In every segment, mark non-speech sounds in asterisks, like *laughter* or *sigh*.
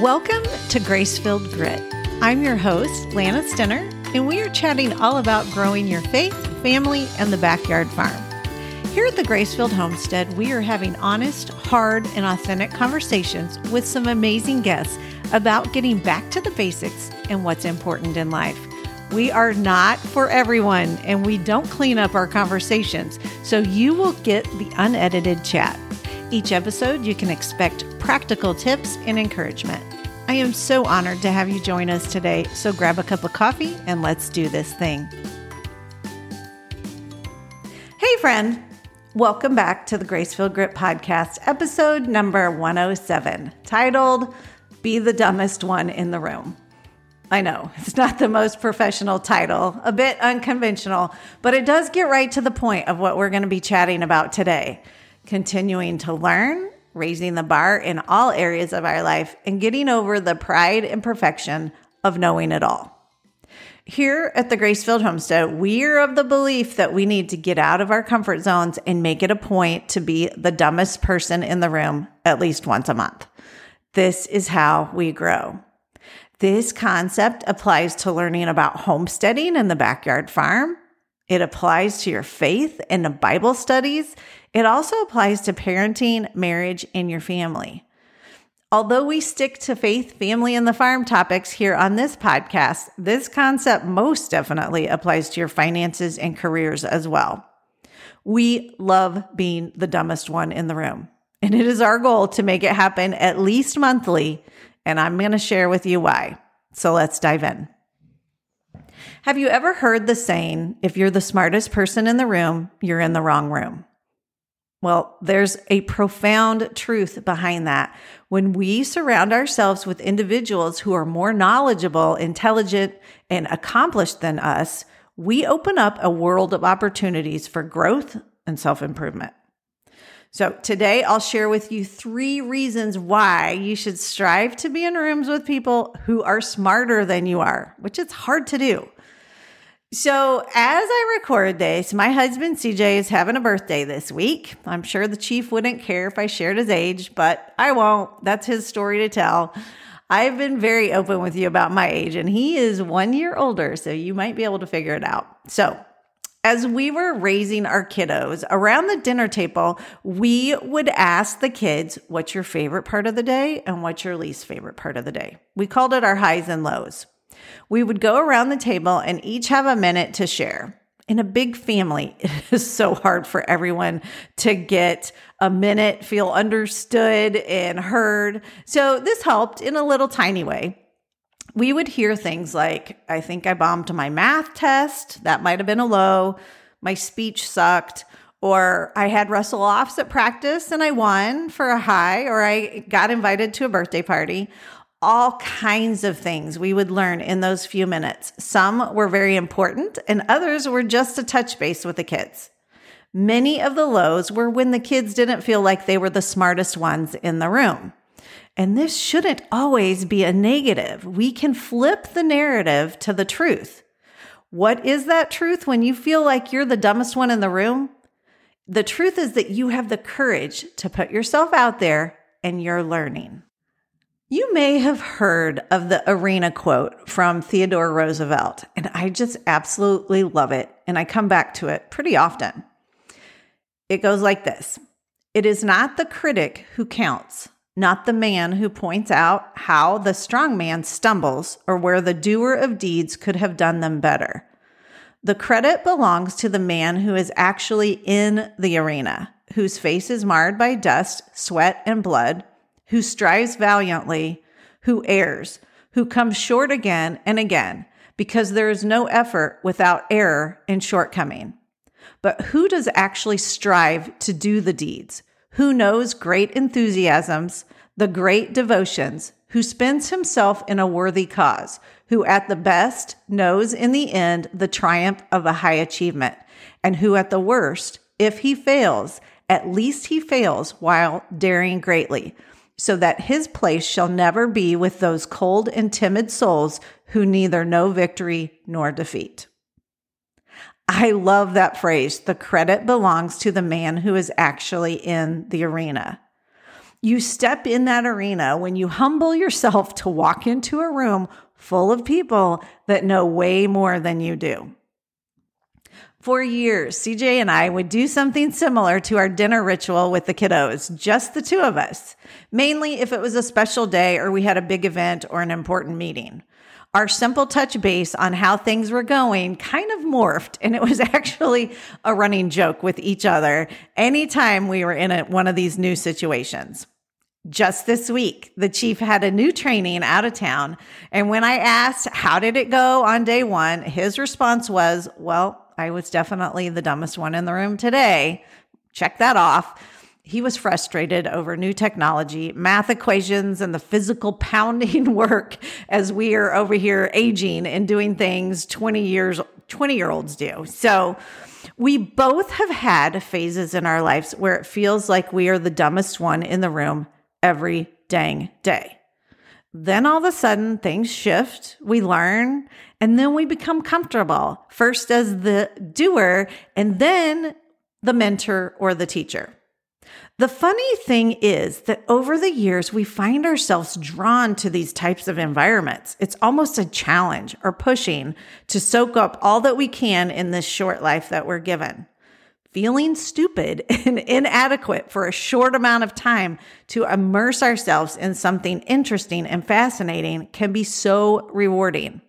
Welcome to Grace Filled Grit. I'm your host, Lana Stenner, and we are chatting all about growing your faith, family, and the backyard farm. Here at the Grace-filled Homestead, we are having honest, hard, and authentic conversations with some amazing guests about getting back to the basics and what's important in life. We are not for everyone, and we don't clean up our conversations, so you will get the unedited chat. Each episode, you can expect practical tips and encouragement. I am so honored to have you join us today, so grab a cup of coffee and let's do this thing. Hey, friend. Welcome back to the Grace Filled Grit Podcast, episode number 107, titled Be the Dumbest One in the Room. I know it's not the most professional title, a bit unconventional, but it does get right to the point of what we're going to be chatting about today continuing to learn, raising the bar in all areas of our life, and getting over the pride and perfection of knowing it all. Here at the Grace-filled Homestead, we're of the belief that we need to get out of our comfort zones and make it a point to be the dumbest person in the room at least once a month. This is how we grow. This concept applies to learning about homesteading and the backyard farm. It applies to your faith and the Bible studies. It also applies to parenting, marriage, and your family. Although we stick to faith, family, and the farm topics here on this podcast, this concept most definitely applies to your finances and careers as well. We love being the dumbest one in the room, and it is our goal to make it happen at least monthly. And I'm going to share with you why. So let's dive in. Have you ever heard the saying, if you're the smartest person in the room, you're in the wrong room? Well, there's a profound truth behind that. When we surround ourselves with individuals who are more knowledgeable, intelligent, and accomplished than us, we open up a world of opportunities for growth and self improvement. So, today I'll share with you three reasons why you should strive to be in rooms with people who are smarter than you are, which it's hard to do. So, as I record this, my husband CJ is having a birthday this week. I'm sure the chief wouldn't care if I shared his age, but I won't. That's his story to tell. I've been very open with you about my age, and he is one year older, so you might be able to figure it out. So, as we were raising our kiddos around the dinner table, we would ask the kids, What's your favorite part of the day? and what's your least favorite part of the day? We called it our highs and lows. We would go around the table and each have a minute to share. In a big family, *laughs* it is so hard for everyone to get a minute, feel understood and heard. So, this helped in a little tiny way. We would hear things like, I think I bombed my math test. That might have been a low. My speech sucked. Or I had wrestle offs at practice and I won for a high, or I got invited to a birthday party all kinds of things we would learn in those few minutes. Some were very important, and others were just a touch base with the kids. Many of the lows were when the kids didn't feel like they were the smartest ones in the room. And this shouldn't always be a negative. We can flip the narrative to the truth. What is that truth when you feel like you're the dumbest one in the room? The truth is that you have the courage to put yourself out there and you're learning. You may have heard of the arena quote from Theodore Roosevelt, and I just absolutely love it. And I come back to it pretty often. It goes like this It is not the critic who counts, not the man who points out how the strong man stumbles or where the doer of deeds could have done them better. The credit belongs to the man who is actually in the arena, whose face is marred by dust, sweat, and blood who strives valiantly, who errs, who comes short again and again, because there is no effort without error and shortcoming. But who does actually strive to do the deeds? Who knows great enthusiasms, the great devotions, who spends himself in a worthy cause, who at the best knows in the end the triumph of a high achievement, and who at the worst, if he fails, at least he fails while daring greatly, so that his place shall never be with those cold and timid souls who neither know victory nor defeat. I love that phrase. The credit belongs to the man who is actually in the arena. You step in that arena when you humble yourself to walk into a room full of people that know way more than you do. For years, CJ and I would do something similar to our dinner ritual with the kiddos, just the two of us, mainly if it was a special day or we had a big event or an important meeting. Our simple touch base on how things were going kind of morphed, and it was *laughs* actually a running joke with each other anytime we were in a, one of these new situations. Just this week, the chief had a new training out of town. And when I asked, how did it go on day one? His response was, well, I was definitely the dumbest one in the room today. Check that off. He was frustrated over new technology, math equations, and the physical *laughs* pounding work as we are over here aging and doing things 20 years, 20 year olds do. So, we both have had phases in our lives where it feels like we are the dumbest one in the room every dang day. Then all of a sudden things shift, we learn, and then we become comfortable, first as the doer and then the mentor or the teacher. The funny thing is that over the years, we find ourselves drawn to these types of environments. It's almost a challenge or pushing to soak up all that we can in this short life that we're given feeling stupid *laughs* and inadequate for a short amount of time to immerse ourselves in something interesting and fascinating can be so rewarding.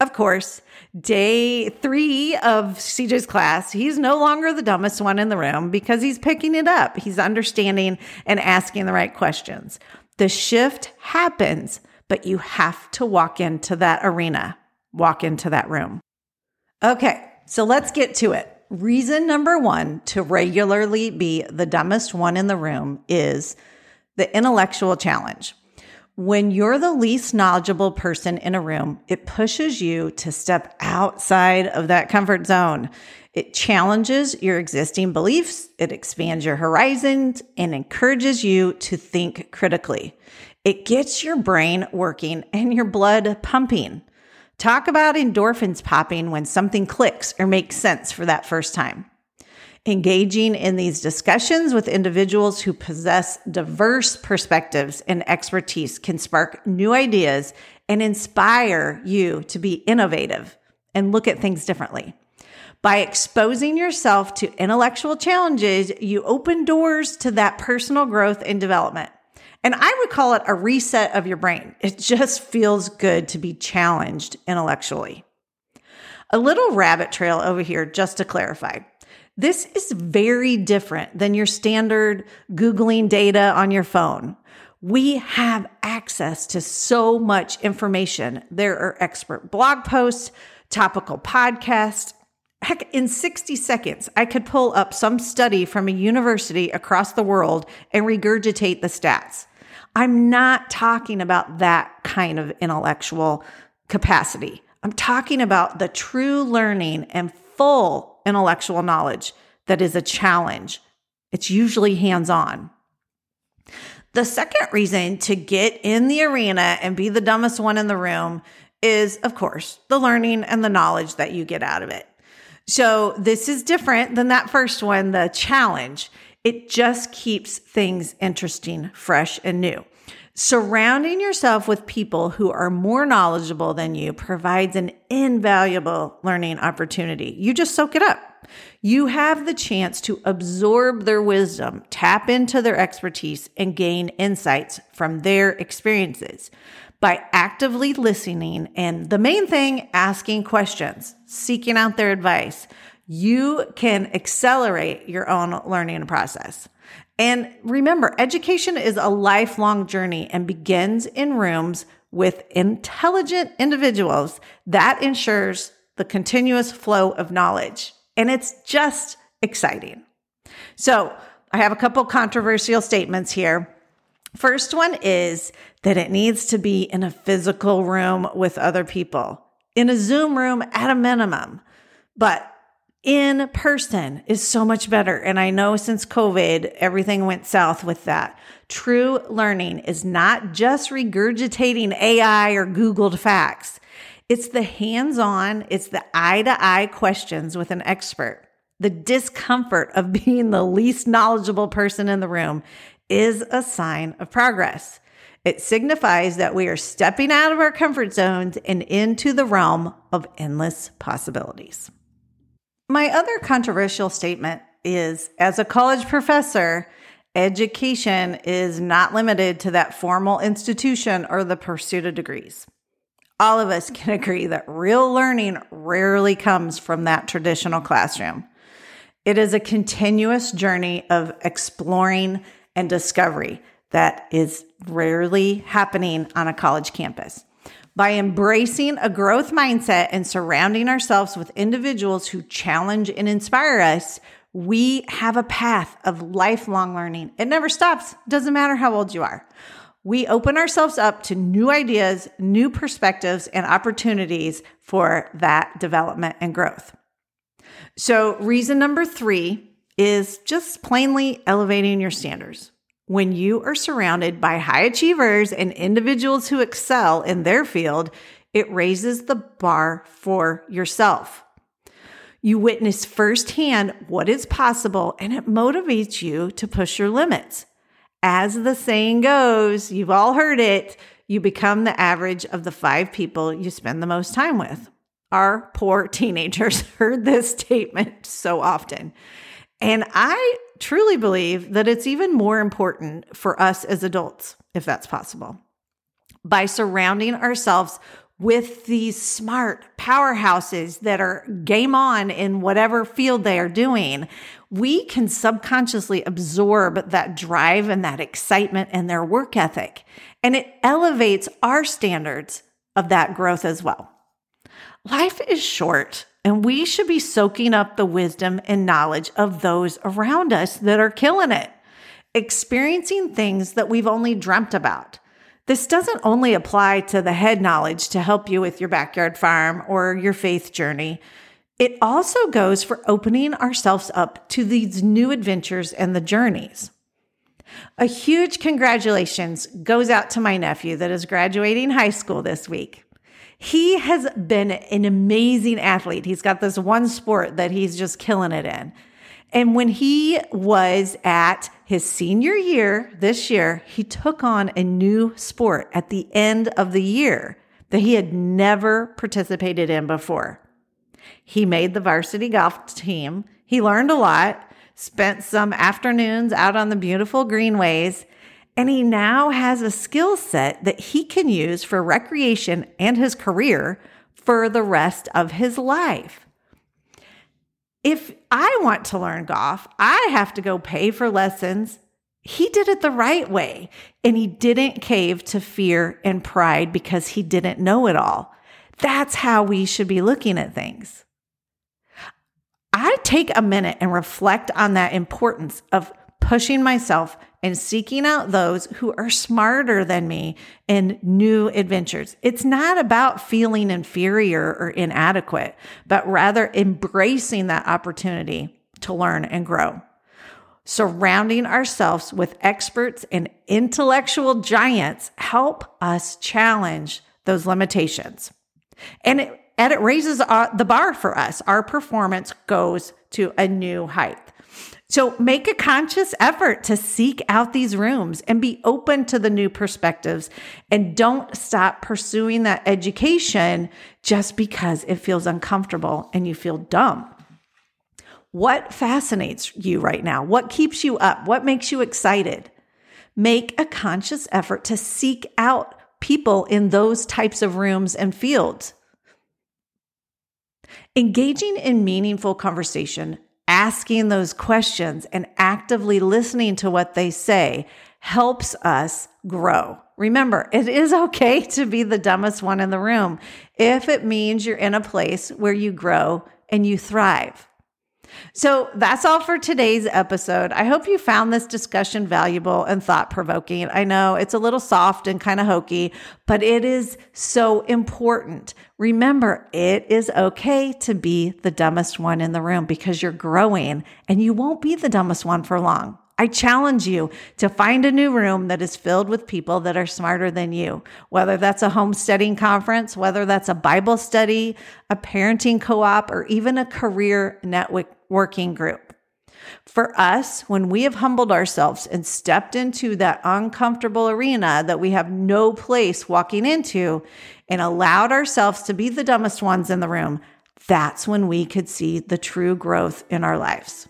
Of course, day three of CJ's class, he's no longer the dumbest one in the room because he's picking it up. He's understanding and asking the right questions. The shift happens, but you have to walk into that arena, walk into that room. Okay, so let's get to it. Reason number one to regularly be the dumbest one in the room is the intellectual challenge. When you're the least knowledgeable person in a room, it pushes you to step outside of that comfort zone. It challenges your existing beliefs, it expands your horizons, and encourages you to think critically. It gets your brain working and your blood pumping. Talk about endorphins popping when something clicks or makes sense for that first time. Engaging in these discussions with individuals who possess diverse perspectives and expertise can spark new ideas and inspire you to be innovative and look at things differently. By exposing yourself to intellectual challenges, you open doors to that personal growth and development. And I would call it a reset of your brain. It just feels good to be challenged intellectually. A little rabbit trail over here, just to clarify. This is very different than your standard Googling data on your phone. We have access to so much information. There are expert blog posts, topical podcasts. Heck, in 60 seconds, I could pull up some study from a university across the world and regurgitate the stats. I'm not talking about that kind of intellectual capacity. I'm talking about the true learning and full intellectual knowledge that is a challenge. It's usually hands on. The second reason to get in the arena and be the dumbest one in the room is, of course, the learning and the knowledge that you get out of it. So this is different than that first one, the challenge. It just keeps things interesting, fresh, and new. Surrounding yourself with people who are more knowledgeable than you provides an invaluable learning opportunity. You just soak it up. You have the chance to absorb their wisdom, tap into their expertise, and gain insights from their experiences by actively listening and the main thing, asking questions, seeking out their advice you can accelerate your own learning process. And remember, education is a lifelong journey and begins in rooms with intelligent individuals that ensures the continuous flow of knowledge. And it's just exciting. So I have a couple controversial statements here. First one is that it needs to be in a physical room with other people, in a Zoom room at a minimum. But in person is so much better. And I know since COVID, everything went south with that. True learning is not just regurgitating AI or Googled facts. It's the hands on, it's the eye to eye questions with an expert. The discomfort of being the least knowledgeable person in the room is a sign of progress. It signifies that we are stepping out of our comfort zones and into the realm of endless possibilities. My other controversial statement is as a college professor, education is not limited to that formal institution or the pursuit of degrees. All of us can *laughs* agree that real learning rarely comes from that traditional classroom. It is a continuous journey of exploring and discovery that is rarely happening on a college campus. By embracing a growth mindset and surrounding ourselves with individuals who challenge and inspire us, we have a path of lifelong learning. It never stops. Doesn't matter how old you are. We open ourselves up to new ideas, new perspectives, and opportunities for that development and growth. So, reason number three is just plainly elevating your standards. When you are surrounded by high achievers and individuals who excel in their field, it raises the bar for yourself. You witness firsthand what is possible and it motivates you to push your limits. As the saying goes, you've all heard it, you become the average of the five people you spend the most time with. Our poor *laughs* teenagers *laughs* heard this statement so often. And I truly believe that it's even more important for us as adults, if that's possible. By surrounding ourselves with these smart powerhouses that are game on in whatever field they are doing, we can subconsciously absorb that drive and that excitement and their work ethic. And it elevates our standards of that growth as well. Life is short and we should be soaking up the wisdom and knowledge of those around us that are killing it, experiencing things that we've only dreamt about. This doesn't only apply to the head knowledge to help you with your backyard farm or your faith journey. It also goes for opening ourselves up to these new adventures and the journeys. A huge congratulations goes out to my nephew that is graduating high school this week. He has been an amazing athlete. He's got this one sport that he's just killing it in. And when he was at his senior year this year, he took on a new sport at the end of the year that he had never participated in before. He made the varsity golf team. He learned a lot, spent some afternoons out on the beautiful greenways, and he now has a skill set that he can use for recreation and his career for the rest of his life. If I want to learn golf, I have to go pay for lessons. He did it the right way and he didn't cave to fear and pride because he didn't know it all. That's how we should be looking at things. I take a minute and reflect on that importance of pushing myself and seeking out those who are smarter than me in new adventures. It's not about feeling inferior or inadequate, but rather embracing that opportunity to learn and grow. Surrounding ourselves with experts and intellectual giants help us challenge those limitations. And it, and it raises our, the bar for us. Our performance goes to a new height. So make a conscious effort to seek out these rooms and be open to the new perspectives and don't stop pursuing that education just because it feels uncomfortable and you feel dumb. What fascinates you right now? What keeps you up? What makes you excited? Make a conscious effort to seek out people in those types of rooms and fields. Engaging in meaningful conversation asking those questions and actively listening to what they say helps us grow. Remember, it is *laughs* okay to be the dumbest one in the room if it means you're in a place where you grow and you thrive. So that's all for today's episode. I hope you found this discussion valuable and thought provoking. I know it's a little soft and kind of hokey, but it is so important. Remember, it is okay to be the dumbest one in the room because you're growing and you won't be the dumbest one for long. I challenge you to find a new room that is filled with people that are smarter than you, whether that's a homesteading conference, whether that's a Bible study, a parenting co op, or even a career networking group. For us, when we have humbled ourselves and stepped into that uncomfortable arena that we have no place walking into and allowed ourselves to be the dumbest ones in the room, that's when we could see the true growth in our lives.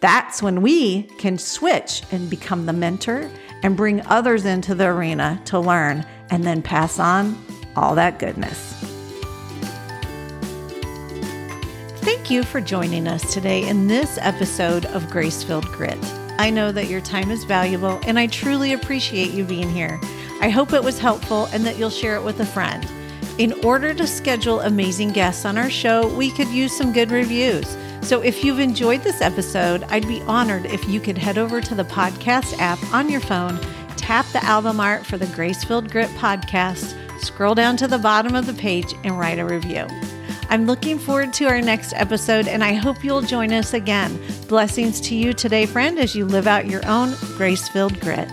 That's when we can switch and become the mentor and bring others into the arena to learn and then pass on all that goodness. Thank you for joining us today in this episode of Grace Filled Grit. I know that your time is valuable and I truly appreciate you being here. I hope it was helpful and that you'll share it with a friend. In order to schedule amazing guests on our show, we could use some good reviews. So if you've enjoyed this episode, I'd be honored if you could head over to the podcast app on your phone, tap the album art for the Grace Filled Grit podcast, scroll down to the bottom of the page, and write a review. I'm looking forward to our next episode, and I hope you'll join us again. Blessings to you today, friend, as you live out your own grace filled grit.